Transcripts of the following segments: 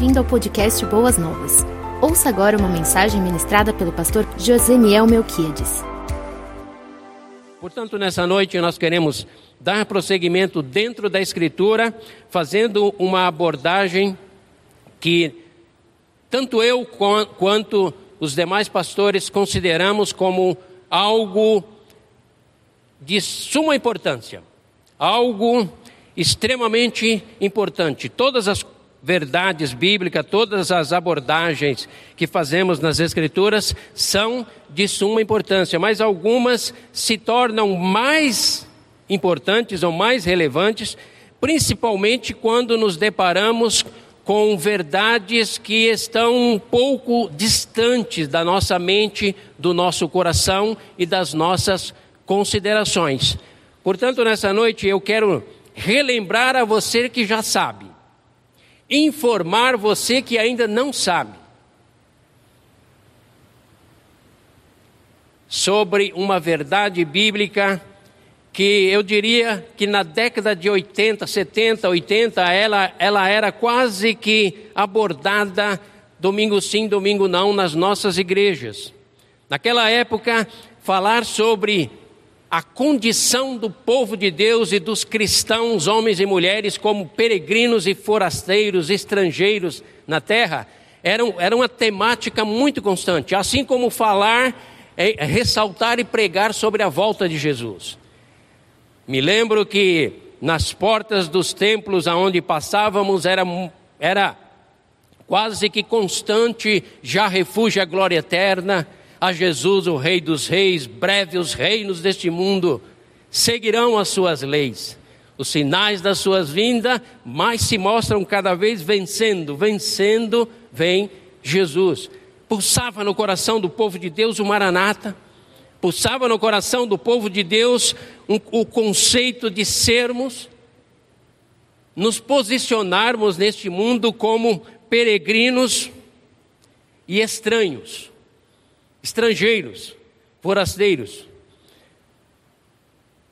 bem-vindo ao podcast Boas Novas. Ouça agora uma mensagem ministrada pelo pastor Joseniel Melquiades. Portanto, nessa noite nós queremos dar prosseguimento dentro da Escritura, fazendo uma abordagem que tanto eu quanto os demais pastores consideramos como algo de suma importância, algo extremamente importante. Todas as verdades bíblicas, todas as abordagens que fazemos nas Escrituras são de suma importância, mas algumas se tornam mais importantes ou mais relevantes, principalmente quando nos deparamos com verdades que estão um pouco distantes da nossa mente, do nosso coração e das nossas considerações. Portanto, nessa noite eu quero relembrar a você que já sabe, informar você que ainda não sabe, sobre uma verdade bíblica que eu diria que na década de 80, 70, 80, ela, ela era quase que abordada domingo sim, domingo não nas nossas igrejas. Naquela época, falar sobre a condição do povo de Deus e dos cristãos, homens e mulheres, como peregrinos e forasteiros, estrangeiros na terra, era, era uma temática muito constante, assim como falar, é, ressaltar e pregar sobre a volta de Jesus. Me lembro que nas portas dos templos aonde passávamos era, era quase que constante, já refúgio a glória eterna, a Jesus, o Rei dos Reis, breve os reinos deste mundo seguirão as suas leis. Os sinais das suas vindas mais se mostram cada vez vencendo, vencendo, vem Jesus. Pulsava no coração do povo de Deus o Maranata, pulsava no coração do povo de Deus um, o conceito de sermos, nos posicionarmos neste mundo como peregrinos e estranhos estrangeiros, forasteiros.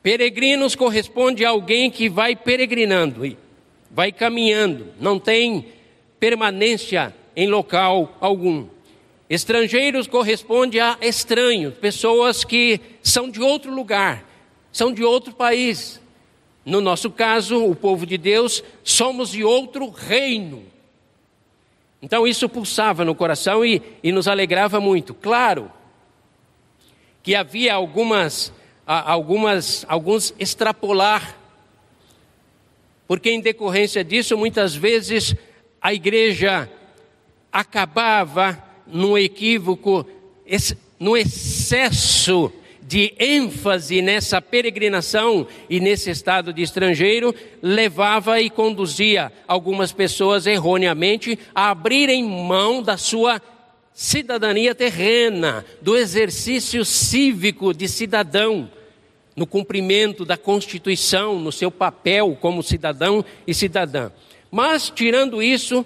Peregrinos corresponde a alguém que vai peregrinando, vai caminhando, não tem permanência em local algum. Estrangeiros corresponde a estranhos, pessoas que são de outro lugar, são de outro país. No nosso caso, o povo de Deus, somos de outro reino. Então isso pulsava no coração e, e nos alegrava muito. Claro que havia algumas, algumas, alguns extrapolar, porque em decorrência disso, muitas vezes a igreja acabava num equívoco, no excesso de ênfase nessa peregrinação e nesse estado de estrangeiro, levava e conduzia algumas pessoas erroneamente a abrirem mão da sua cidadania terrena, do exercício cívico de cidadão, no cumprimento da Constituição, no seu papel como cidadão e cidadã. Mas, tirando isso,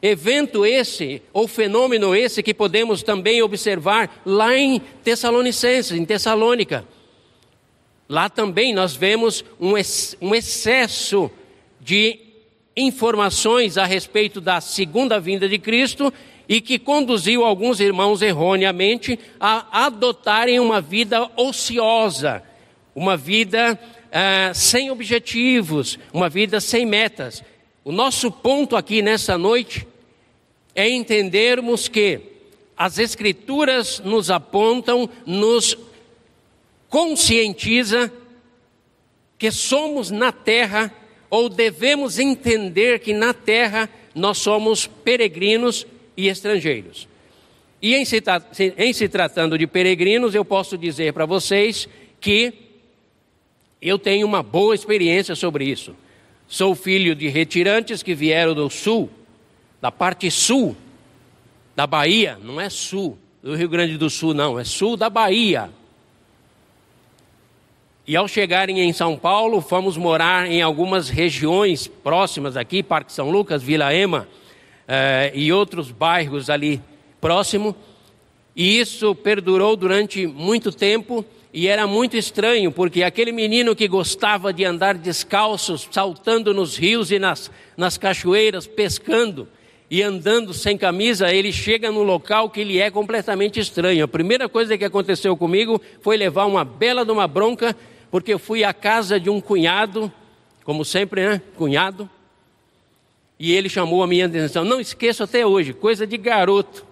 evento esse, ou fenômeno esse, que podemos também observar lá em Tessalonicenses, em Tessalônica. Lá também nós vemos um, excesso de informações a respeito da segunda vinda de Cristo e que conduziu alguns irmãos erroneamente a adotarem uma vida ociosa, uma vida ah, sem objetivos, uma vida sem metas. O nosso ponto aqui nessa noite é entendermos que as Escrituras nos apontam, nos conscientiza que somos na terra, ou devemos entender que na terra nós somos peregrinos e estrangeiros. E em se, em se tratando de peregrinos, eu posso dizer para vocês que eu tenho uma boa experiência sobre isso. Sou filho de retirantes que vieram do sul, da parte sul da Bahia, não é sul do Rio Grande do Sul, não, é sul da Bahia. E ao chegarem em São Paulo, fomos morar em algumas regiões próximas aqui, Parque São Lucas, Vila Ema eh, e outros bairros ali próximo. E isso perdurou durante muito tempo e era muito estranho, porque aquele menino que gostava de andar descalços, saltando nos rios e nas, nas cachoeiras, pescando, e andando sem camisa, ele chega num local que lhe é completamente estranho. A primeira coisa que aconteceu comigo foi levar uma bela de uma bronca, porque eu fui à casa de um cunhado, como sempre, né? Cunhado. E ele chamou a minha atenção. Não esqueço até hoje, coisa de garoto,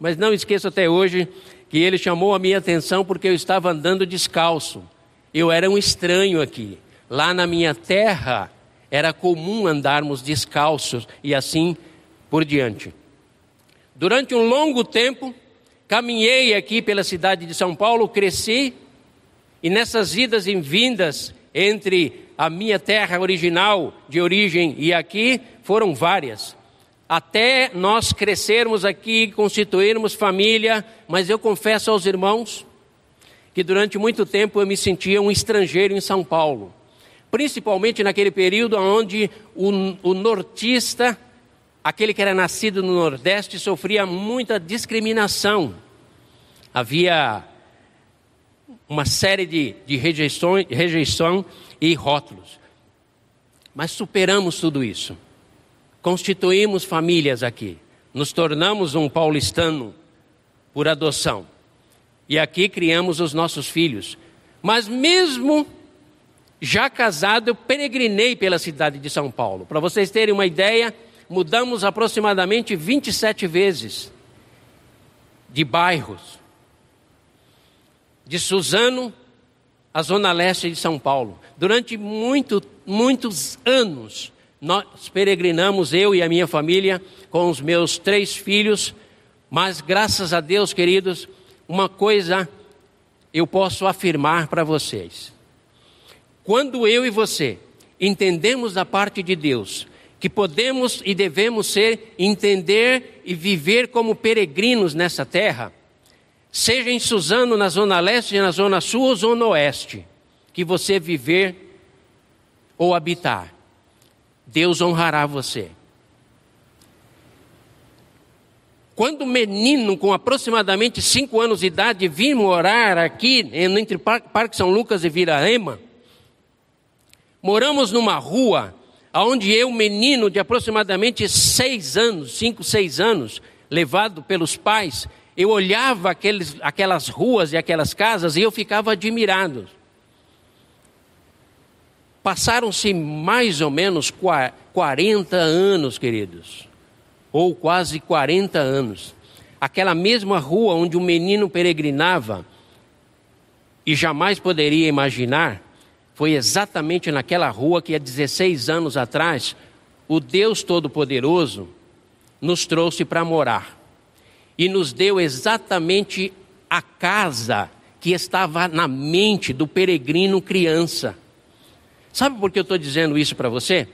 mas não esqueço até hoje que ele chamou a minha atenção porque eu estava andando descalço. Eu era um estranho aqui. Lá na minha terra era comum andarmos descalços e assim por diante. Durante um longo tempo, caminhei aqui pela cidade de São Paulo, cresci, e nessas idas e vindas entre a minha terra original de origem e aqui foram várias. Até nós crescermos aqui, constituirmos família, mas eu confesso aos irmãos que durante muito tempo eu me sentia um estrangeiro em São Paulo. Principalmente naquele período onde o, o nortista aquele que era nascido no Nordeste sofria muita discriminação. Havia uma série de, de rejeições, rejeição e rótulos. Mas superamos tudo isso. Constituímos famílias aqui. Nos tornamos um paulistano por adoção. E aqui criamos os nossos filhos. Mas mesmo já casado, eu peregrinei pela cidade de São Paulo. Para vocês terem uma ideia, mudamos aproximadamente 27 vezes de bairros. De Suzano à zona leste de São Paulo. Durante muito, muitos anos, nós peregrinamos, eu e a minha família, com os meus três filhos, mas graças a Deus, queridos, uma coisa eu posso afirmar para vocês. Quando eu e você entendemos da parte de Deus que podemos e devemos ser, entender e viver como peregrinos nessa terra, seja em Suzano, na zona leste, na zona sul ou zona oeste, que você viver ou habitar, Deus honrará você. Quando o menino, com aproximadamente cinco anos de idade, vim morar aqui, entre Parque São Lucas e Viraema, moramos numa rua aonde eu, menino de aproximadamente seis anos, cinco, seis anos, levado pelos pais, eu olhava aqueles, aquelas ruas e aquelas casas e eu ficava admirado. Passaram-se mais ou menos 40 anos, queridos, ou quase 40 anos. Aquela mesma rua onde o menino peregrinava e jamais poderia imaginar foi exatamente naquela rua que há 16 anos atrás o Deus Todo-Poderoso nos trouxe para morar e nos deu exatamente a casa que estava na mente do peregrino criança. Sabe por que eu estou dizendo isso para você?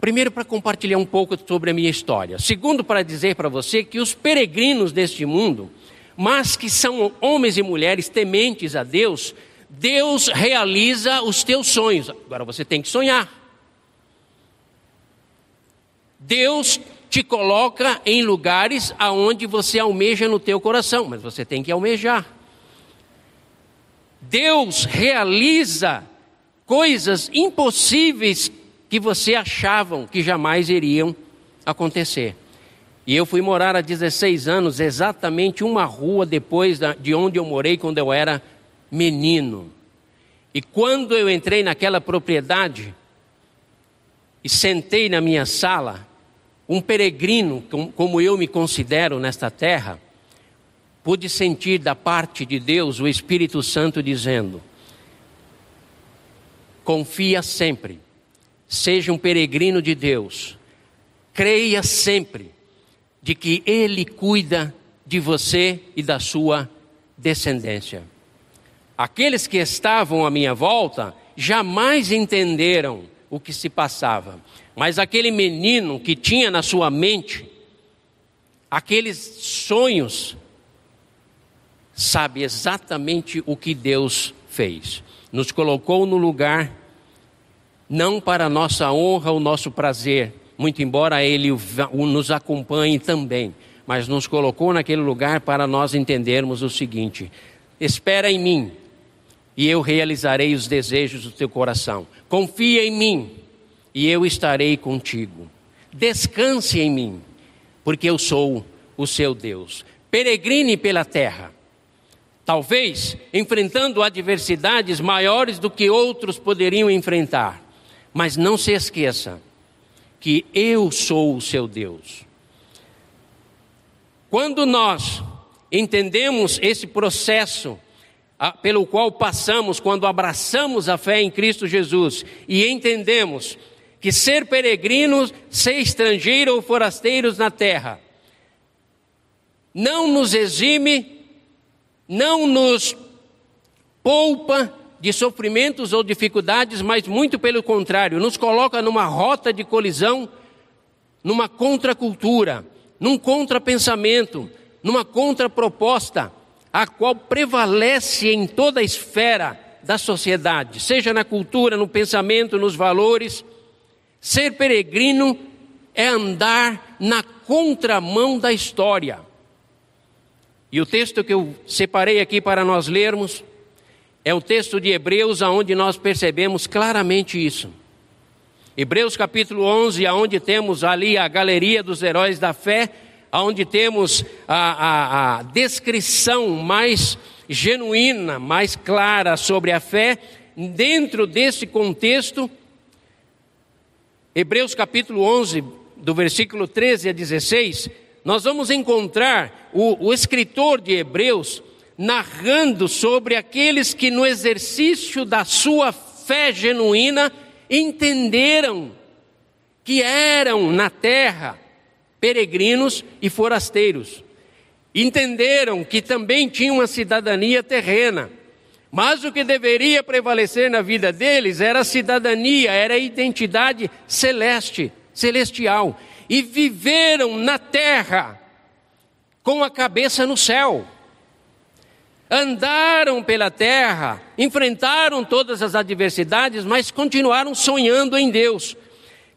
Primeiro, para compartilhar um pouco sobre a minha história. Segundo, para dizer para você que os peregrinos deste mundo, mas que são homens e mulheres tementes a Deus, Deus realiza os teus sonhos. Agora você tem que sonhar. Deus te coloca em lugares aonde você almeja no teu coração, mas você tem que almejar. Deus realiza coisas impossíveis que você achavam que jamais iriam acontecer. E eu fui morar há 16 anos, exatamente uma rua depois de onde eu morei quando eu era menino. E quando eu entrei naquela propriedade e sentei na minha sala, um peregrino, como eu me considero nesta terra, pude sentir da parte de Deus o Espírito Santo dizendo: confia sempre, seja um peregrino de Deus, creia sempre de que Ele cuida de você e da sua descendência. Aqueles que estavam à minha volta jamais entenderam o que se passava, mas aquele menino que tinha na sua mente aqueles sonhos, sabe exatamente o que Deus fez. Nos colocou no lugar, não para nossa honra ou nosso prazer, muito embora Ele nos acompanhe também, mas nos colocou naquele lugar para nós entendermos o seguinte: espera em mim, e eu realizarei os desejos do teu coração. Confia em mim e eu estarei contigo. Descanse em mim, porque eu sou o seu Deus. Peregrine pela terra. Talvez enfrentando adversidades maiores do que outros poderiam enfrentar. Mas não se esqueça que eu sou o seu Deus. Quando nós entendemos esse processo pelo qual passamos quando abraçamos a fé em Cristo Jesus e entendemos que ser peregrinos, ser estrangeiro ou forasteiros na terra, não nos exime, não nos poupa de sofrimentos ou dificuldades, mas muito pelo contrário, nos coloca numa rota de colisão, numa contracultura, num contrapensamento, numa contraproposta a qual prevalece em toda a esfera da sociedade, seja na cultura, no pensamento, nos valores. Ser peregrino é andar na contramão da história. E o texto que eu separei aqui para nós lermos é o texto de Hebreus, aonde nós percebemos claramente isso. Hebreus capítulo 11, aonde temos ali a galeria dos heróis da fé, onde temos a, a, a descrição mais genuína, mais clara sobre a fé, dentro desse contexto, Hebreus capítulo 11, do versículo 13 a 16, nós vamos encontrar o, o escritor de Hebreus narrando sobre aqueles que, no exercício da sua fé genuína, entenderam que eram na terra peregrinos e forasteiros. Entenderam que também tinham uma cidadania terrena, mas o que deveria prevalecer na vida deles era a cidadania, era a identidade celeste, celestial. E viveram na terra com a cabeça no céu. Andaram pela terra, enfrentaram todas as adversidades, mas continuaram sonhando em Deus.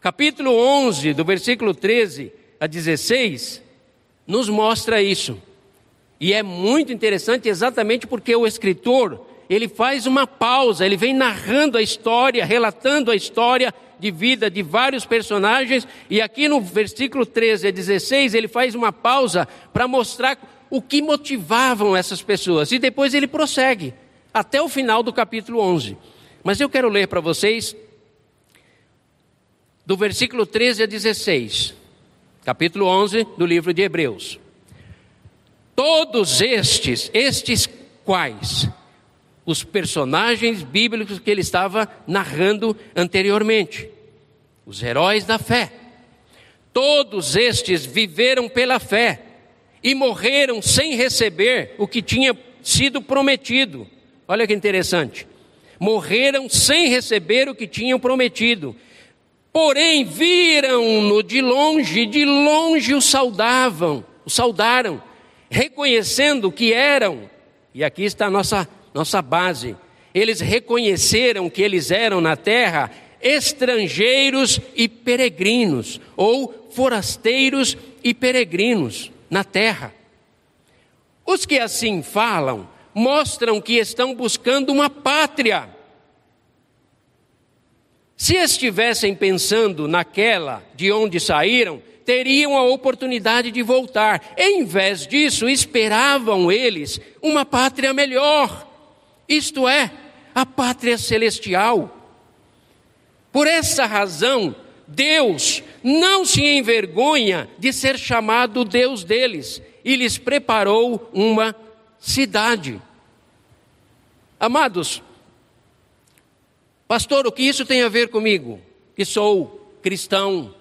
Capítulo 11, do versículo 13 a 16, nos mostra isso. E é muito interessante exatamente porque o escritor, ele faz uma pausa, ele vem narrando a história, relatando a história de vida de vários personagens, e aqui no versículo 13 a 16, ele faz uma pausa para mostrar o que motivavam essas pessoas, e depois ele prossegue até o final do capítulo 11. Mas eu quero ler para vocês do versículo 13 a 16 capítulo 11 do livro de Hebreus. Todos estes, estes quais? Os personagens bíblicos que ele estava narrando anteriormente, os heróis da fé. Todos estes viveram pela fé e morreram sem receber o que tinha sido prometido. Olha que interessante. Morreram sem receber o que tinham prometido Porém, viram-no de longe, de longe o saudavam, o saudaram, reconhecendo que eram, e aqui está a nossa, nossa base, eles reconheceram que eles eram na terra estrangeiros e peregrinos, ou forasteiros e peregrinos na terra. Os que assim falam mostram que estão buscando uma pátria se estivessem pensando naquela de onde saíram, teriam a oportunidade de voltar. Em vez disso, esperavam eles uma pátria melhor, isto é, a pátria celestial. Por essa razão, Deus não se envergonha de ser chamado Deus deles e lhes preparou uma cidade. Amados, Pastor, o que isso tem a ver comigo? Que sou cristão,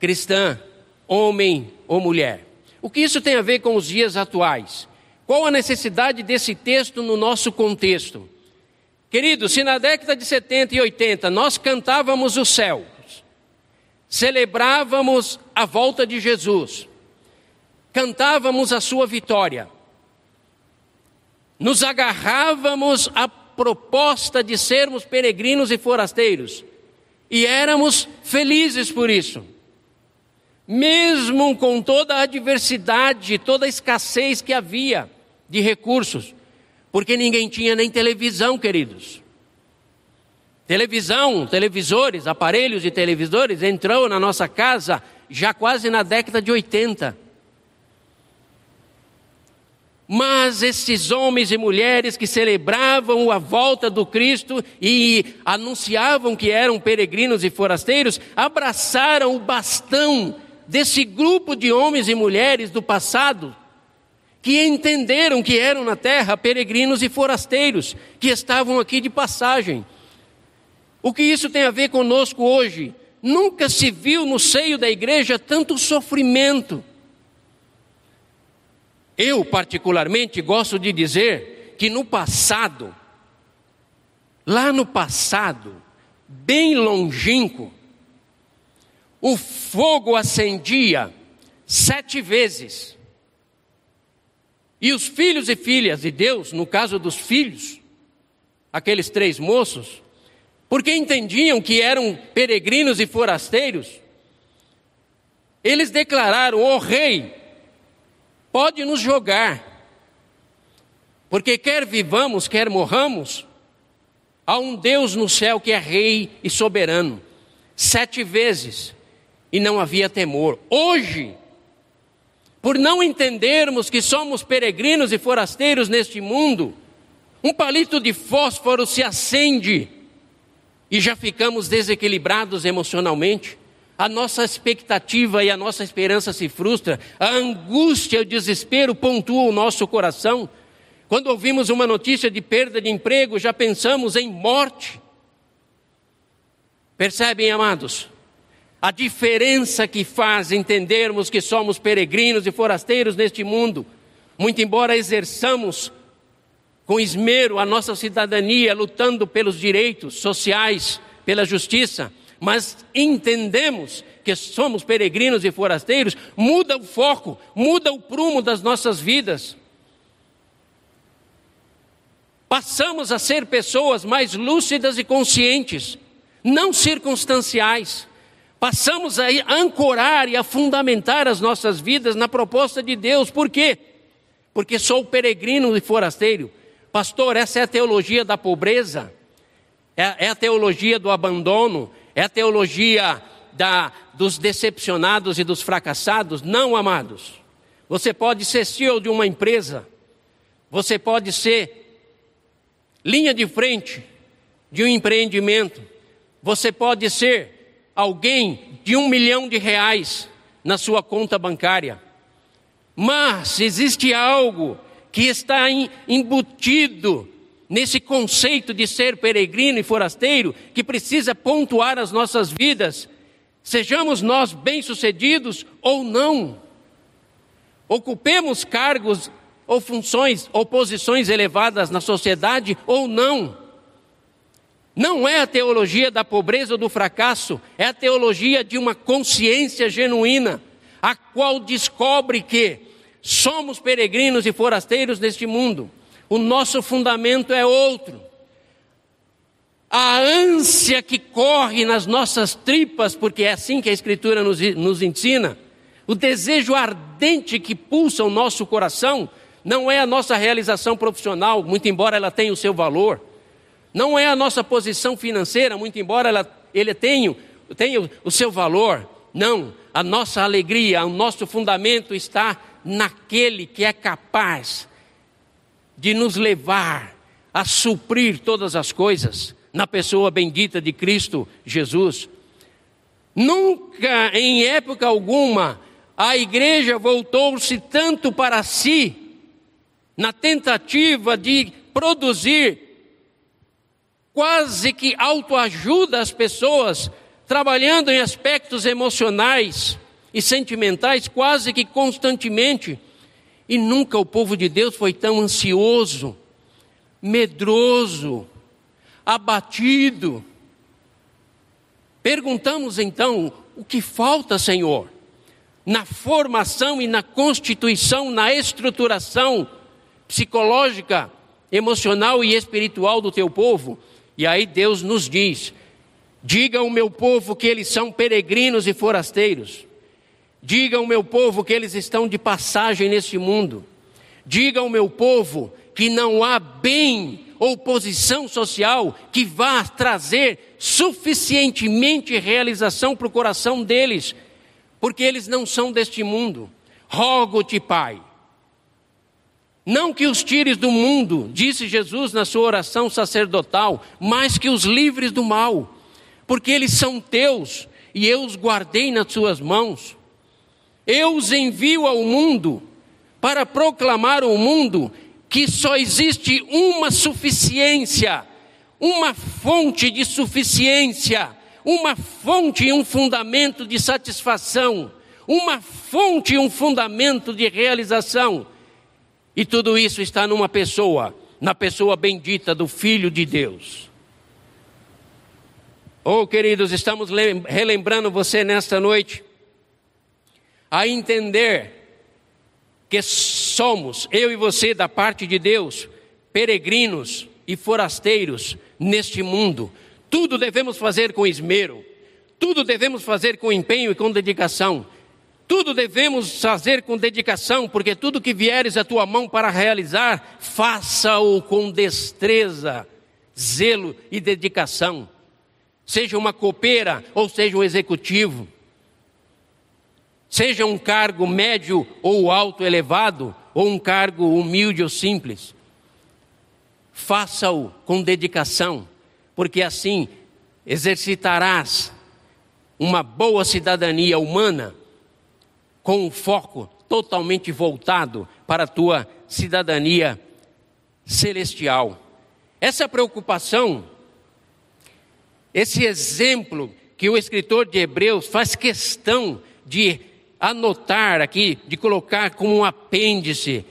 cristã, homem ou mulher. O que isso tem a ver com os dias atuais? Qual a necessidade desse texto no nosso contexto? Querido, se na década de 70 e 80 nós cantávamos os céus, celebrávamos a volta de Jesus, cantávamos a sua vitória, nos agarrávamos a proposta de sermos peregrinos e forasteiros. E éramos felizes por isso. Mesmo com toda a adversidade, toda a escassez que havia de recursos, porque ninguém tinha nem televisão, queridos. Televisão, televisores, aparelhos de televisores entrou na nossa casa já quase na década de 80. Mas esses homens e mulheres que celebravam a volta do Cristo e anunciavam que eram peregrinos e forasteiros, abraçaram o bastão desse grupo de homens e mulheres do passado, que entenderam que eram na terra peregrinos e forasteiros, que estavam aqui de passagem. O que isso tem a ver conosco hoje? Nunca se viu no seio da igreja tanto sofrimento eu, particularmente, gosto de dizer que no passado, lá no passado, bem longínquo, o fogo acendia sete vezes. E os filhos e filhas de Deus, no caso dos filhos, aqueles três moços, porque entendiam que eram peregrinos e forasteiros, eles declararam: oh, rei, pode nos jogar, porque quer vivamos, quer morramos, há um Deus no céu que é rei e soberano, sete vezes, e não havia temor. Hoje, por não entendermos que somos peregrinos e forasteiros neste mundo, um palito de fósforo se acende e já ficamos desequilibrados emocionalmente a nossa expectativa e a nossa esperança se frustra, a angústia e o desespero pontuam o nosso coração. Quando ouvimos uma notícia de perda de emprego, já pensamos em morte. Percebem, amados? A diferença que faz entendermos que somos peregrinos e forasteiros neste mundo, muito embora exerçamos com esmero a nossa cidadania, lutando pelos direitos sociais, pela justiça, mas entendemos que somos peregrinos e forasteiros, muda o foco, muda o prumo das nossas vidas. Passamos a ser pessoas mais lúcidas e conscientes, não circunstanciais. Passamos a ancorar e a fundamentar as nossas vidas na proposta de Deus. Por quê? Porque sou peregrino e forasteiro. Pastor, essa é a teologia da pobreza, é, é a teologia do abandono, é a teologia da, dos decepcionados e dos fracassados? Não, amados. Você pode ser CEO de uma empresa, você pode ser linha de frente de um empreendimento, você pode ser alguém de um milhão de reais na sua conta bancária. Mas existe algo que está embutido nesse conceito de ser peregrino e forasteiro que precisa pontuar as nossas vidas, sejamos nós bem-sucedidos ou não, ocupemos cargos ou funções ou posições elevadas na sociedade ou não. Não é a teologia da pobreza ou do fracasso, é a teologia de uma consciência genuína, a qual descobre que somos peregrinos e forasteiros neste mundo o nosso fundamento é outro. A ânsia que corre nas nossas tripas, porque é assim que a Escritura nos, nos ensina, o desejo ardente que pulsa o nosso coração, não é a nossa realização profissional, muito embora ela tenha o seu valor, não é a nossa posição financeira, muito embora ela ele tenha, tenha o seu valor, não, a nossa alegria, o nosso fundamento está naquele que é capaz de nos levar a suprir todas as coisas na pessoa bendita de Cristo Jesus. Nunca, em época alguma, a igreja voltou-se tanto para si, na tentativa de produzir quase que autoajuda às pessoas, trabalhando em aspectos emocionais e sentimentais quase que constantemente e nunca o povo de Deus foi tão ansioso, medroso, abatido. Perguntamos então: o que falta, Senhor? Na formação e na constituição, na estruturação psicológica, emocional e espiritual do teu povo? E aí Deus nos diz: diga ao meu povo que eles são peregrinos e forasteiros. Diga ao meu povo que eles estão de passagem neste mundo. Diga ao meu povo que não há bem ou posição social que vá trazer suficientemente realização para o coração deles, porque eles não são deste mundo. Rogo-te, Pai. Não que os tires do mundo, disse Jesus na sua oração sacerdotal, mas que os livres do mal, porque eles são teus e eu os guardei nas suas mãos. Eu os envio ao mundo para proclamar ao mundo que só existe uma suficiência, uma fonte de suficiência, uma fonte e um fundamento de satisfação, uma fonte e um fundamento de realização. E tudo isso está numa pessoa, na pessoa bendita do Filho de Deus. Oh, queridos, estamos relembrando você nesta noite a entender que somos, eu e você, da parte de Deus, peregrinos e forasteiros neste mundo. Tudo devemos fazer com esmero, tudo devemos fazer com empenho e com dedicação. Tudo devemos fazer com dedicação, porque tudo que vieres à tua mão para realizar, faça-o com destreza, zelo e dedicação seja uma copeira ou seja um executivo, seja um cargo médio ou alto elevado, ou um cargo humilde ou simples. Faça-o com dedicação, porque assim exercitarás uma boa cidadania humana com um foco totalmente voltado para a tua cidadania celestial. Essa preocupação esse exemplo que o escritor de Hebreus faz questão de anotar aqui, de colocar como um apêndice,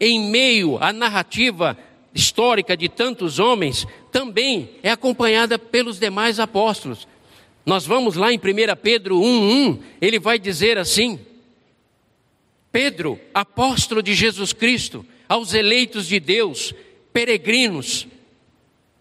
em meio à narrativa histórica de tantos homens, também é acompanhada pelos demais apóstolos. Nós vamos lá em 1 Pedro 1,1, ele vai dizer assim: Pedro, apóstolo de Jesus Cristo, aos eleitos de Deus, peregrinos,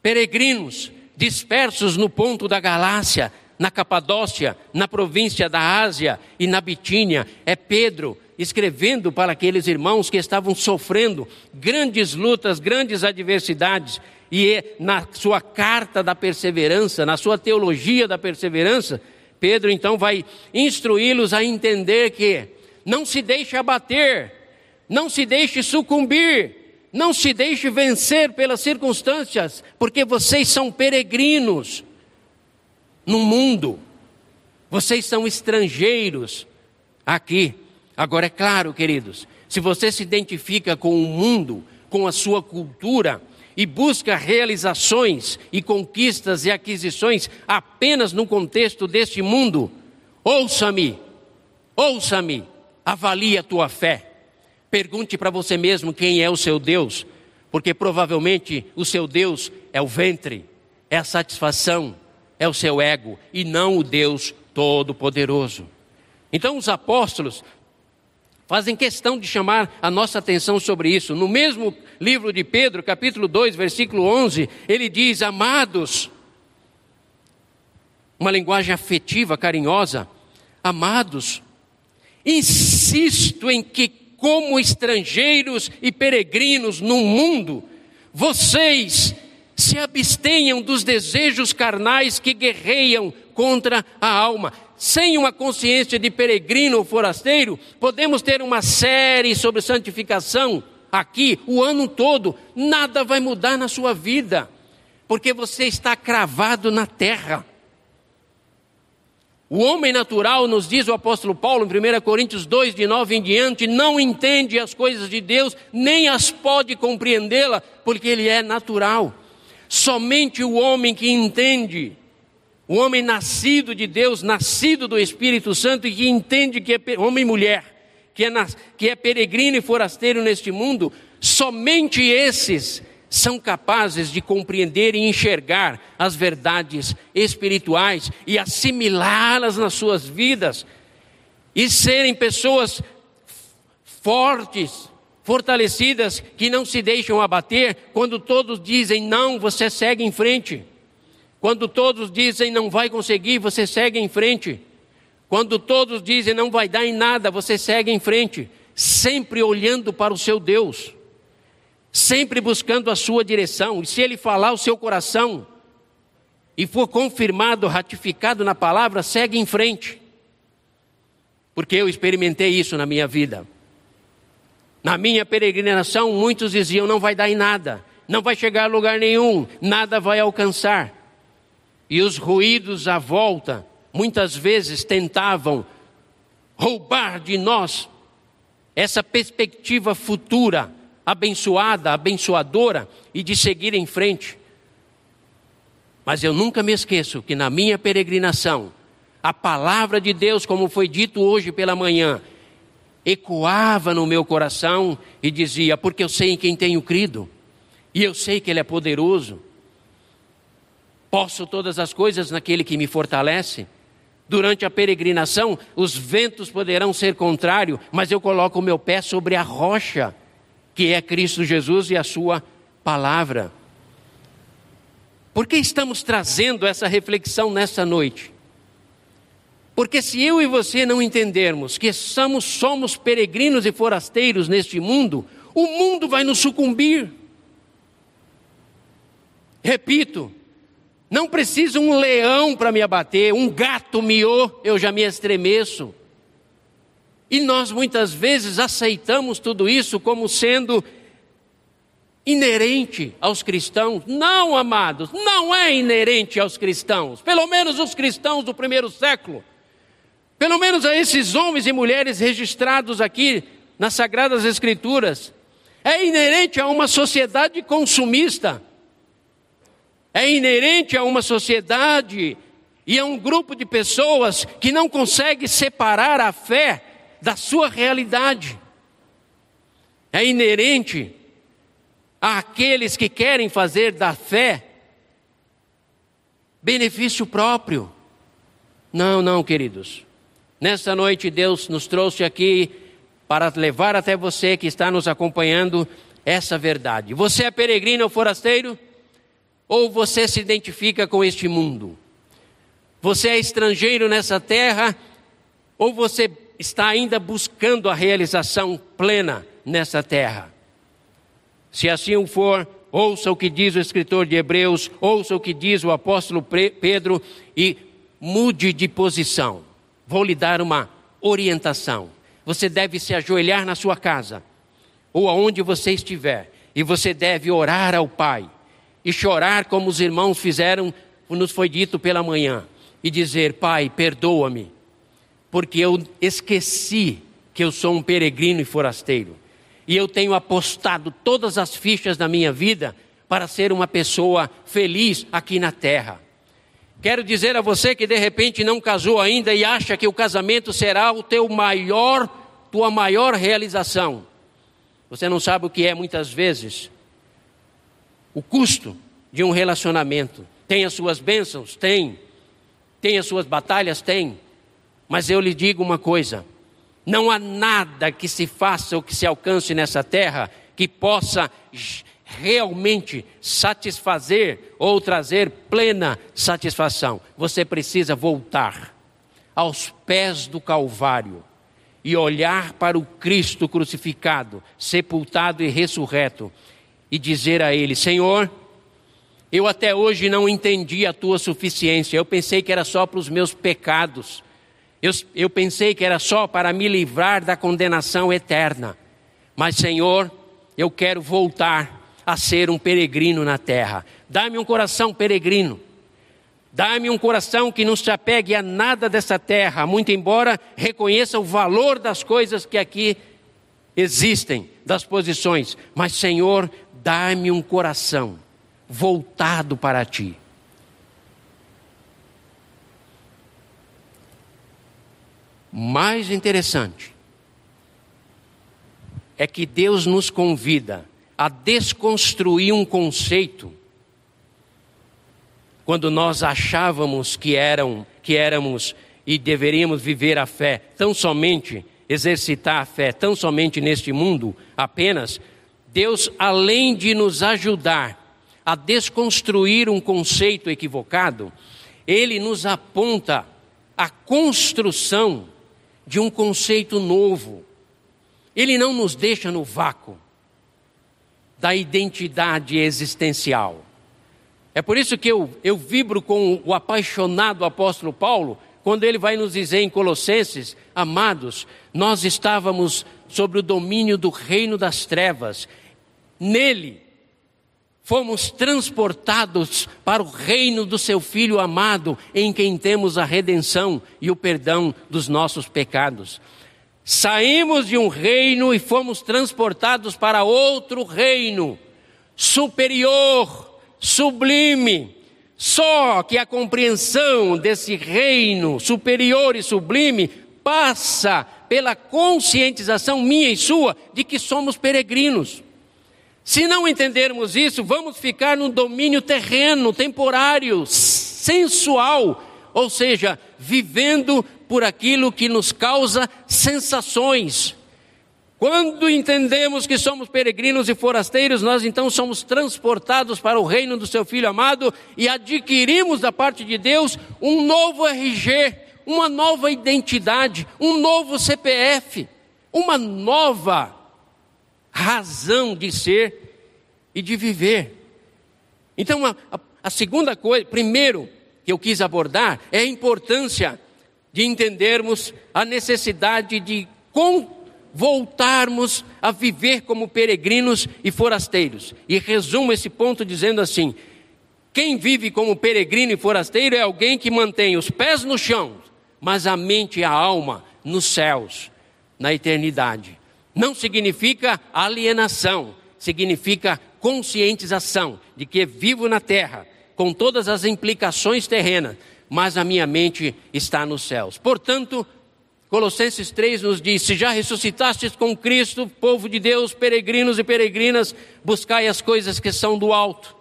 peregrinos, dispersos no ponto da Galácia, na Capadócia, na província da Ásia e na Bitínia. É Pedro escrevendo para aqueles irmãos que estavam sofrendo grandes lutas, grandes adversidades. E é na sua carta da perseverança, na sua teologia da perseverança, Pedro então vai instruí-los a entender que não se deixe abater, não se deixe sucumbir, não se deixe vencer pelas circunstâncias, porque vocês são peregrinos no mundo. Vocês são estrangeiros aqui. Agora é claro, queridos, se você se identifica com o mundo, com a sua cultura e busca realizações e conquistas e aquisições apenas no contexto deste mundo, ouça-me, ouça-me, avalie a tua fé. Pergunte para você mesmo quem é o seu Deus, porque provavelmente o seu Deus é o ventre, é a satisfação, é o seu ego e não o Deus Todo-Poderoso. Então os apóstolos fazem questão de chamar a nossa atenção sobre isso. No mesmo livro de Pedro, capítulo 2, versículo 11, ele diz: Amados, uma linguagem afetiva, carinhosa, amados, insisto em que como estrangeiros e peregrinos no mundo, vocês se abstenham dos desejos carnais que guerreiam contra a alma. Sem uma consciência de peregrino ou forasteiro, podemos ter uma série sobre santificação aqui o ano todo, nada vai mudar na sua vida, porque você está cravado na terra. O homem natural, nos diz o apóstolo Paulo em 1 Coríntios 2, de 9 em diante, não entende as coisas de Deus, nem as pode compreendê-la, porque ele é natural. Somente o homem que entende, o homem nascido de Deus, nascido do Espírito Santo e que entende que é homem e mulher, que é, que é peregrino e forasteiro neste mundo, somente esses são capazes de compreender e enxergar as verdades espirituais e assimilá-las nas suas vidas e serem pessoas fortes, fortalecidas, que não se deixam abater quando todos dizem não, você segue em frente. Quando todos dizem não vai conseguir, você segue em frente. Quando todos dizem não vai dar em nada, você segue em frente, sempre olhando para o seu Deus sempre buscando a sua direção. E se ele falar o seu coração e for confirmado, ratificado na palavra, segue em frente. Porque eu experimentei isso na minha vida. Na minha peregrinação, muitos diziam: não vai dar em nada, não vai chegar a lugar nenhum, nada vai alcançar. E os ruídos à volta, muitas vezes tentavam roubar de nós essa perspectiva futura, abençoada, abençoadora e de seguir em frente. Mas eu nunca me esqueço que na minha peregrinação, a palavra de Deus, como foi dito hoje pela manhã, ecoava no meu coração e dizia: Porque eu sei em quem tenho crido, e eu sei que Ele é poderoso. Posso todas as coisas naquele que me fortalece. Durante a peregrinação, os ventos poderão ser contrários, mas eu coloco o meu pé sobre a rocha, que é Cristo Jesus e a Sua palavra. Por que estamos trazendo essa reflexão nessa noite? Porque se eu e você não entendermos que somos, somos peregrinos e forasteiros neste mundo, o mundo vai nos sucumbir. Repito, não precisa um leão para me abater, um gato miou, eu já me estremeço. E nós muitas vezes aceitamos tudo isso como sendo inerente aos cristãos. Não, amados, não é inerente aos cristãos. Pelo menos os cristãos do primeiro século. Pelo menos a esses homens e mulheres registrados aqui nas Sagradas Escrituras. É inerente a uma sociedade consumista. É inerente a uma sociedade e a um grupo de pessoas que não consegue separar a fé da sua realidade. É inerente àqueles que querem fazer da fé benefício próprio. Não, não, queridos. Nesta noite, Deus nos trouxe aqui para levar até você que está nos acompanhando essa verdade. Você é peregrino ou forasteiro? Ou você se identifica com este mundo? Você é estrangeiro nessa terra? Ou você está ainda buscando a realização plena nessa terra? Se assim for, ouça o que diz o escritor de Hebreus, ouça o que diz o apóstolo Pedro e mude de posição. Vou lhe dar uma orientação. Você deve se ajoelhar na sua casa ou aonde você estiver e você deve orar ao Pai e chorar como os irmãos fizeram, nos foi dito pela manhã, e dizer: Pai, perdoa-me, porque eu esqueci que eu sou um peregrino e forasteiro e eu tenho apostado todas as fichas da minha vida para ser uma pessoa feliz aqui na terra. Quero dizer a você que de repente não casou ainda e acha que o casamento será o teu maior, tua maior realização. Você não sabe o que é muitas vezes o custo de um relacionamento. Tem as suas bênçãos? Tem. Tem as suas batalhas? Tem. Mas eu lhe digo uma coisa: não há nada que se faça ou que se alcance nessa terra que possa realmente satisfazer ou trazer plena satisfação. Você precisa voltar aos pés do Calvário e olhar para o Cristo crucificado, sepultado e ressurreto e dizer a Ele: Senhor, eu até hoje não entendi a tua suficiência, eu pensei que era só para os meus pecados eu, eu pensei que era só para me livrar da condenação eterna. Mas, Senhor, eu quero voltar a ser um peregrino na terra. Dá-me um coração peregrino. Dá-me um coração que não se apegue a nada dessa terra, muito embora reconheça o valor das coisas que aqui existem, das posições. Mas, Senhor, dá-me um coração voltado para ti. mais interessante é que Deus nos convida a desconstruir um conceito quando nós achávamos que eram que éramos e deveríamos viver a fé tão somente exercitar a fé tão somente neste mundo apenas Deus além de nos ajudar a desconstruir um conceito equivocado ele nos aponta a construção de um conceito novo. Ele não nos deixa no vácuo. da identidade existencial. É por isso que eu, eu vibro com o apaixonado apóstolo Paulo, quando ele vai nos dizer em Colossenses: Amados, nós estávamos sobre o domínio do reino das trevas, nele fomos transportados para o reino do seu Filho amado, em quem temos a redenção e o perdão dos nossos pecados. Saímos de um reino e fomos transportados para outro reino, superior, sublime. Só que a compreensão desse reino superior e sublime passa pela conscientização minha e sua de que somos peregrinos. Se não entendermos isso, vamos ficar no domínio terreno, temporário, sensual, ou seja, vivendo por aquilo que nos causa sensações. Quando entendemos que somos peregrinos e forasteiros, nós então somos transportados para o reino do seu Filho amado e adquirimos da parte de Deus um novo RG, uma nova identidade, um novo CPF, uma nova razão de ser e de viver. Então, a, a segunda coisa, primeiro, que eu quis abordar é a importância de entendermos a necessidade de voltarmos a viver como peregrinos e forasteiros. E resumo esse ponto dizendo assim: quem vive como peregrino e forasteiro é alguém que mantém os pés no chão, mas a mente e a alma nos céus, na eternidade. Não significa alienação, significa conscientização de que vivo na terra, com todas as implicações terrenas, mas a minha mente está nos céus. Portanto, Colossenses 3 nos diz: Se já ressuscitastes com Cristo, povo de Deus, peregrinos e peregrinas, buscai as coisas que são do alto,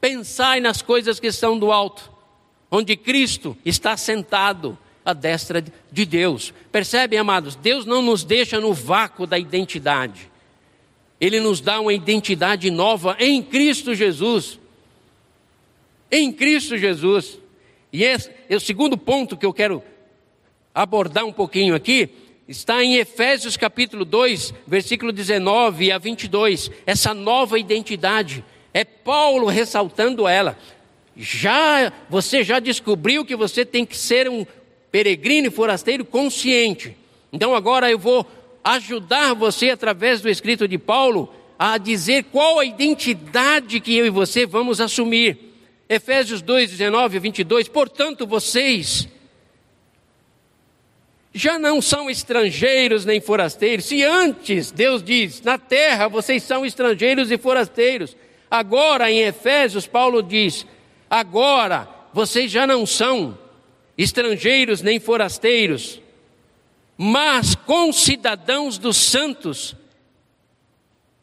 pensai nas coisas que são do alto, onde Cristo está sentado à destra de Deus. Percebem, amados? Deus não nos deixa no vácuo da identidade. Ele nos dá uma identidade nova em Cristo Jesus. Em Cristo Jesus. E esse é o segundo ponto que eu quero abordar um pouquinho aqui, está em Efésios capítulo 2, versículo 19 a 22. Essa nova identidade. É Paulo ressaltando ela. Já você já descobriu que você tem que ser um peregrino e forasteiro consciente. Então agora eu vou ajudar você através do escrito de Paulo a dizer qual a identidade que eu e você vamos assumir. Efésios 2, 19 e 22. Portanto, vocês já não são estrangeiros nem forasteiros. Se antes Deus diz, na terra vocês são estrangeiros e forasteiros. Agora em Efésios, Paulo diz, agora vocês já não são estrangeiros nem forasteiros, mas concidadãos dos santos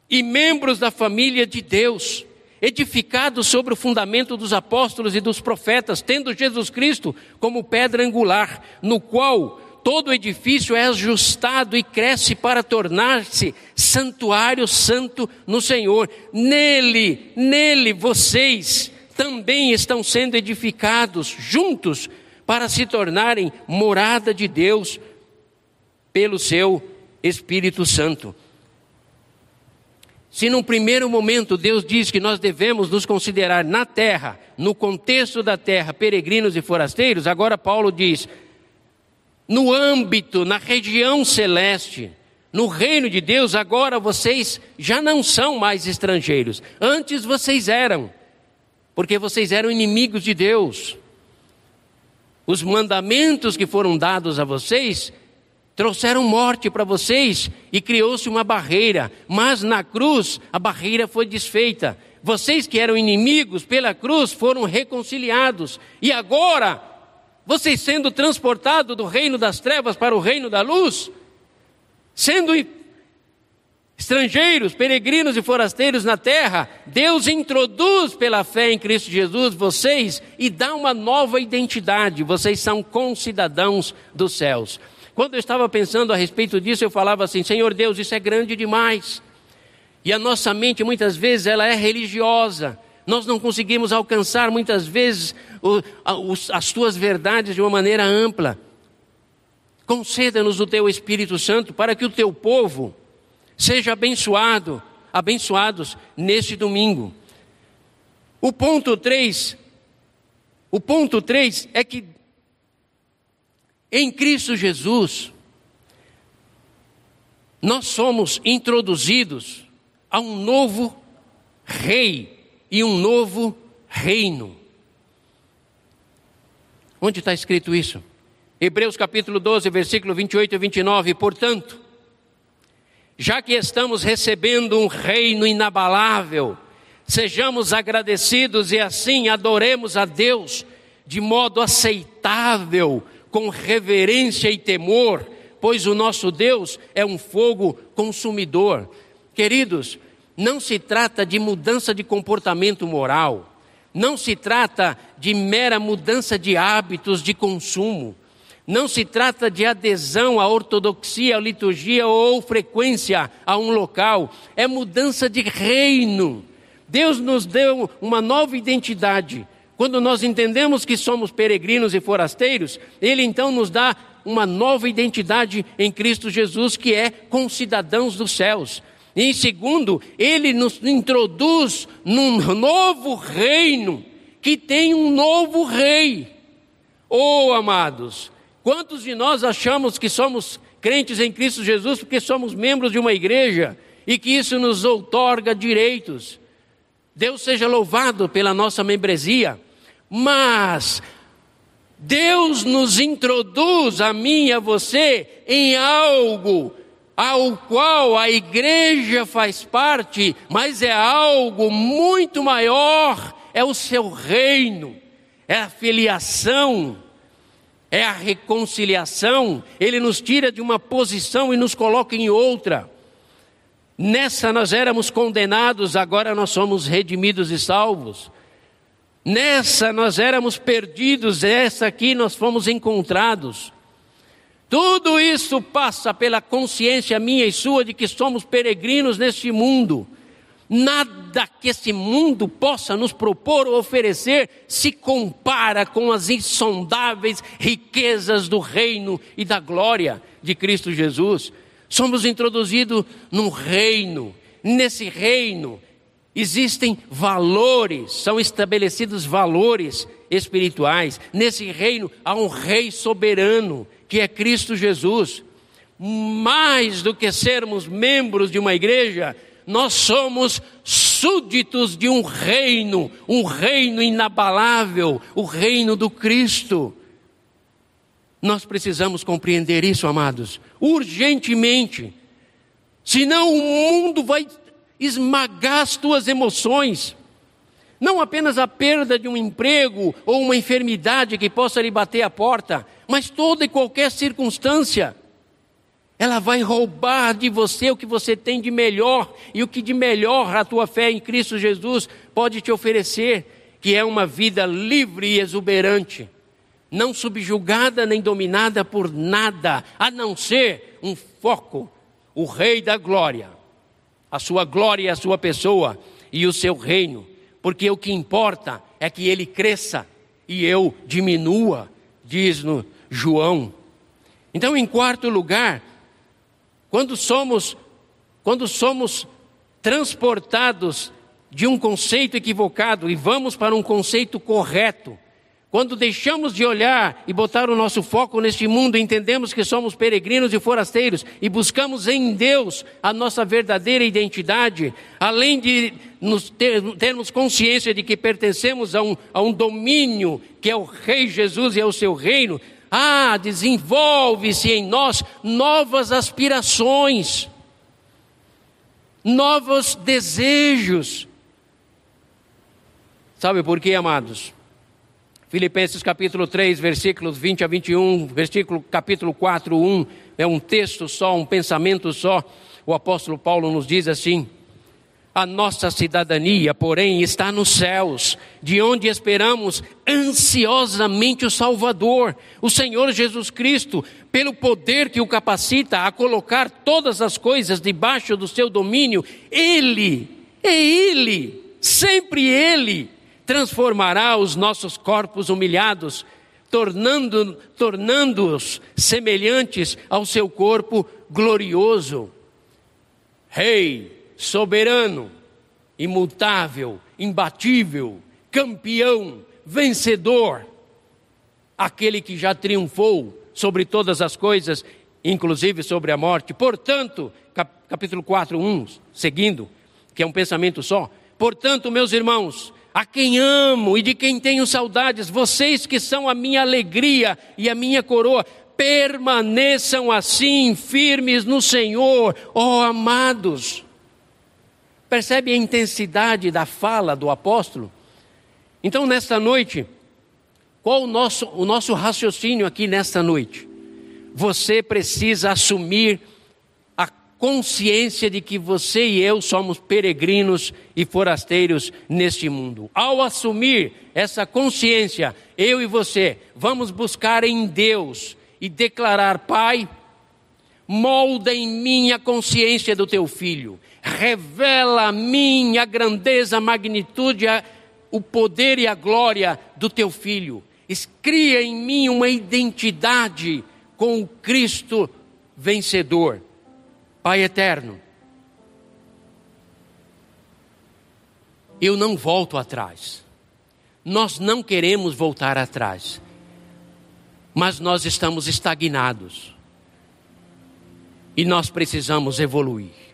e membros da família de Deus, edificados sobre o fundamento dos apóstolos e dos profetas, tendo Jesus Cristo como pedra angular, no qual todo edifício é ajustado e cresce para tornar-se santuário santo no Senhor. Nele, nele vocês também estão sendo edificados juntos para se tornarem morada de Deus pelo seu Espírito Santo. Se num primeiro momento Deus diz que nós devemos nos considerar na terra, no contexto da terra, peregrinos e forasteiros, agora Paulo diz: no âmbito, na região celeste, no reino de Deus, agora vocês já não são mais estrangeiros. Antes vocês eram, porque vocês eram inimigos de Deus. Os mandamentos que foram dados a vocês trouxeram morte para vocês e criou-se uma barreira, mas na cruz a barreira foi desfeita. Vocês que eram inimigos pela cruz foram reconciliados e agora vocês sendo transportados do reino das trevas para o reino da luz, sendo estrangeiros, peregrinos e forasteiros na terra, Deus introduz pela fé em Cristo Jesus vocês e dá uma nova identidade. Vocês são concidadãos dos céus. Quando eu estava pensando a respeito disso, eu falava assim: Senhor Deus, isso é grande demais. E a nossa mente muitas vezes ela é religiosa. Nós não conseguimos alcançar muitas vezes as tuas verdades de uma maneira ampla. Conceda-nos o teu Espírito Santo para que o teu povo seja abençoado abençoados neste domingo. O ponto 3, o ponto 3 é que em Cristo Jesus nós somos introduzidos a um novo rei e um novo reino. Onde está escrito isso? Hebreus capítulo 12, versículo 28 e 29. Portanto, já que estamos recebendo um reino inabalável, sejamos agradecidos e assim adoremos a Deus de modo aceitável, com reverência e temor, pois o nosso Deus é um fogo consumidor. Queridos, não se trata de mudança de comportamento moral, não se trata de mera mudança de hábitos de consumo, não se trata de adesão à ortodoxia, à liturgia ou frequência a um local, é mudança de reino. Deus nos deu uma nova identidade. Quando nós entendemos que somos peregrinos e forasteiros, Ele então nos dá uma nova identidade em Cristo Jesus, que é concidadãos dos céus. E em segundo, ele nos introduz num novo reino, que tem um novo rei. Oh, amados, quantos de nós achamos que somos crentes em Cristo Jesus porque somos membros de uma igreja e que isso nos outorga direitos? Deus seja louvado pela nossa membresia, mas Deus nos introduz a mim e a você em algo ao qual a igreja faz parte, mas é algo muito maior, é o seu reino, é a filiação, é a reconciliação. Ele nos tira de uma posição e nos coloca em outra. Nessa nós éramos condenados, agora nós somos redimidos e salvos. Nessa nós éramos perdidos, essa aqui nós fomos encontrados. Tudo isso passa pela consciência minha e sua de que somos peregrinos neste mundo. Nada que esse mundo possa nos propor ou oferecer se compara com as insondáveis riquezas do reino e da glória de Cristo Jesus. Somos introduzidos num reino. Nesse reino existem valores, são estabelecidos valores espirituais. Nesse reino há um rei soberano que é Cristo Jesus. Mais do que sermos membros de uma igreja, nós somos súditos de um reino, um reino inabalável, o reino do Cristo. Nós precisamos compreender isso, amados, urgentemente. Senão o mundo vai esmagar as tuas emoções. Não apenas a perda de um emprego ou uma enfermidade que possa lhe bater a porta, mas toda e qualquer circunstância, ela vai roubar de você o que você tem de melhor e o que de melhor a tua fé em Cristo Jesus pode te oferecer, que é uma vida livre e exuberante, não subjugada nem dominada por nada, a não ser um foco, o Rei da Glória, a sua glória a sua pessoa e o seu reino, porque o que importa é que ele cresça e eu diminua, diz no João. Então, em quarto lugar, quando somos quando somos transportados de um conceito equivocado e vamos para um conceito correto, quando deixamos de olhar e botar o nosso foco neste mundo, entendemos que somos peregrinos e forasteiros e buscamos em Deus a nossa verdadeira identidade, além de ter, termos consciência de que pertencemos a um, a um domínio que é o Rei Jesus e é o seu reino, ah, desenvolve-se em nós novas aspirações, novos desejos. Sabe por quê, amados? Filipenses capítulo 3, versículos 20 a 21, versículo capítulo 4, 1, é um texto só, um pensamento só. O apóstolo Paulo nos diz assim: a nossa cidadania, porém, está nos céus, de onde esperamos ansiosamente o Salvador, o Senhor Jesus Cristo, pelo poder que o capacita a colocar todas as coisas debaixo do seu domínio. Ele, é Ele, sempre Ele, transformará os nossos corpos humilhados, tornando-os tornando semelhantes ao seu corpo glorioso. Rei, hey, soberano, imutável, imbatível, campeão, vencedor, aquele que já triunfou sobre todas as coisas, inclusive sobre a morte. Portanto, capítulo 4, 1, seguindo, que é um pensamento só. Portanto, meus irmãos, a quem amo e de quem tenho saudades, vocês que são a minha alegria e a minha coroa, permaneçam assim firmes no Senhor, ó oh, amados. Percebe a intensidade da fala do apóstolo? Então, nesta noite, qual o nosso, o nosso raciocínio aqui nesta noite? Você precisa assumir a consciência de que você e eu somos peregrinos e forasteiros neste mundo. Ao assumir essa consciência, eu e você vamos buscar em Deus e declarar: Pai, molda em mim a consciência do teu filho, revela a mim a grandeza, a magnitude, a, o poder e a glória do teu filho cria em mim uma identidade com o Cristo vencedor. Pai eterno, eu não volto atrás. Nós não queremos voltar atrás, mas nós estamos estagnados e nós precisamos evoluir,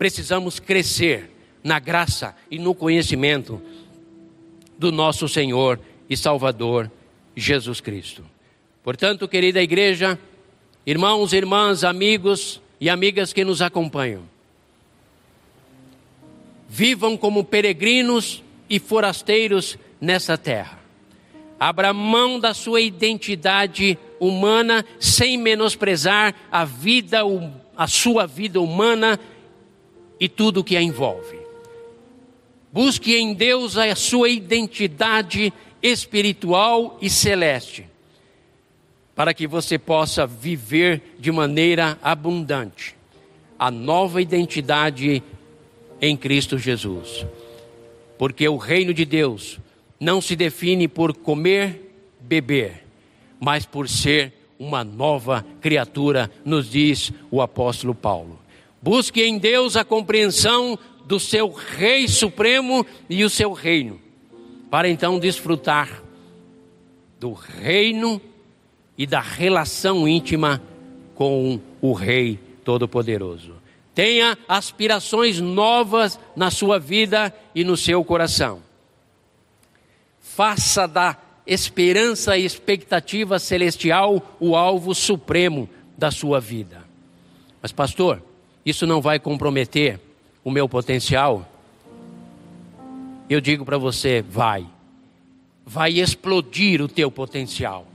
precisamos crescer na graça e no conhecimento do nosso Senhor e Salvador Jesus Cristo. Portanto, querida igreja, irmãos, irmãs, amigos e amigas que nos acompanham, vivam como peregrinos e forasteiros nessa terra. Abra mão da sua identidade humana sem menosprezar a vida, a sua vida humana e tudo o que a envolve. Busque em Deus a sua identidade espiritual e celeste, para que você possa viver de maneira abundante a nova identidade em Cristo Jesus. Porque o reino de Deus não se define por comer, beber, mas por ser uma nova criatura, nos diz o apóstolo Paulo. Busque em Deus a compreensão do seu Rei Supremo e o seu reino para então desfrutar do reino e da relação íntima com o Rei Todo-Poderoso. Tenha aspirações novas na sua vida e no seu coração. Faça da esperança e expectativa celestial o alvo supremo da sua vida. Mas, pastor, isso não vai comprometer o meu potencial? eu digo para você: vai, vai explodir o teu potencial.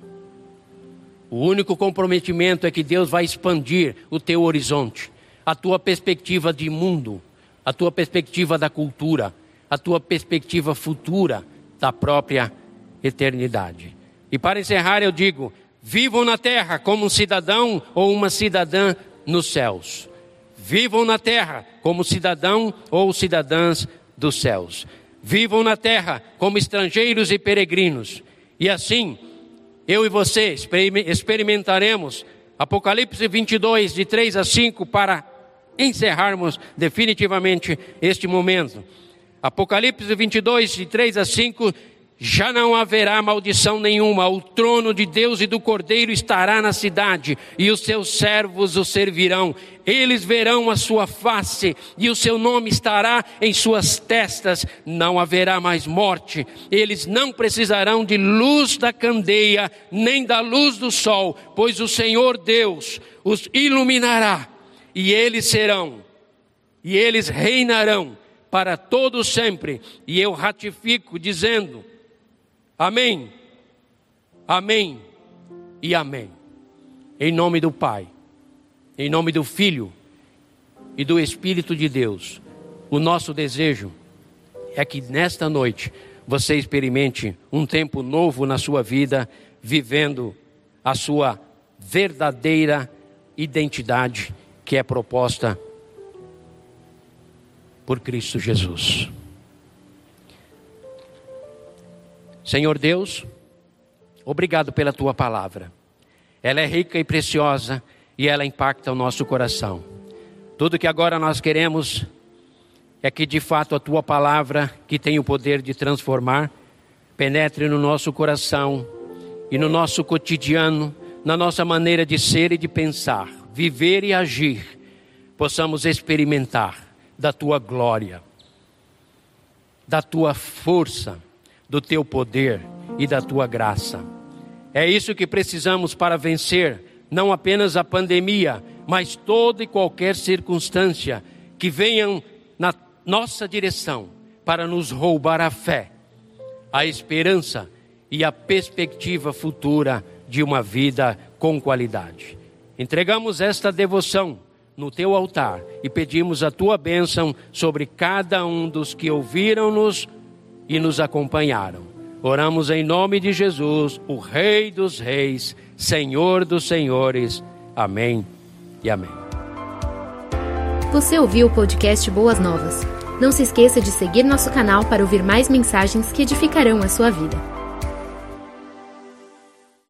O único comprometimento é que Deus vai expandir o teu horizonte, a tua perspectiva de mundo, a tua perspectiva da cultura, a tua perspectiva futura da própria eternidade. E para encerrar, eu digo: vivam na terra como um cidadão ou uma cidadã nos céus. Vivam na terra como cidadão ou cidadãs dos céus vivam na terra como estrangeiros e peregrinos. E assim, eu e você experimentaremos Apocalipse 22, de 3 a 5, para encerrarmos definitivamente este momento. Apocalipse 22, de 3 a 5 já não haverá maldição nenhuma, o trono de Deus e do Cordeiro estará na cidade, e os seus servos o servirão. Eles verão a sua face, e o seu nome estará em suas testas. Não haverá mais morte, eles não precisarão de luz da candeia, nem da luz do sol, pois o Senhor Deus os iluminará, e eles serão, e eles reinarão para todo sempre. E eu ratifico, dizendo, Amém. Amém e amém. Em nome do Pai, em nome do Filho e do Espírito de Deus, o nosso desejo é que nesta noite você experimente um tempo novo na sua vida, vivendo a sua verdadeira identidade que é proposta por Cristo Jesus. Senhor Deus, obrigado pela tua palavra. Ela é rica e preciosa e ela impacta o nosso coração. Tudo que agora nós queremos é que de fato a tua palavra, que tem o poder de transformar, penetre no nosso coração e no nosso cotidiano, na nossa maneira de ser e de pensar, viver e agir, possamos experimentar da tua glória, da tua força, do teu poder e da tua graça. É isso que precisamos para vencer não apenas a pandemia, mas toda e qualquer circunstância que venham na nossa direção para nos roubar a fé, a esperança e a perspectiva futura de uma vida com qualidade. Entregamos esta devoção no teu altar e pedimos a tua bênção sobre cada um dos que ouviram-nos e nos acompanharam. Oramos em nome de Jesus, o Rei dos Reis, Senhor dos Senhores. Amém e amém. Você ouviu o podcast Boas Novas? Não se esqueça de seguir nosso canal para ouvir mais mensagens que edificarão a sua vida.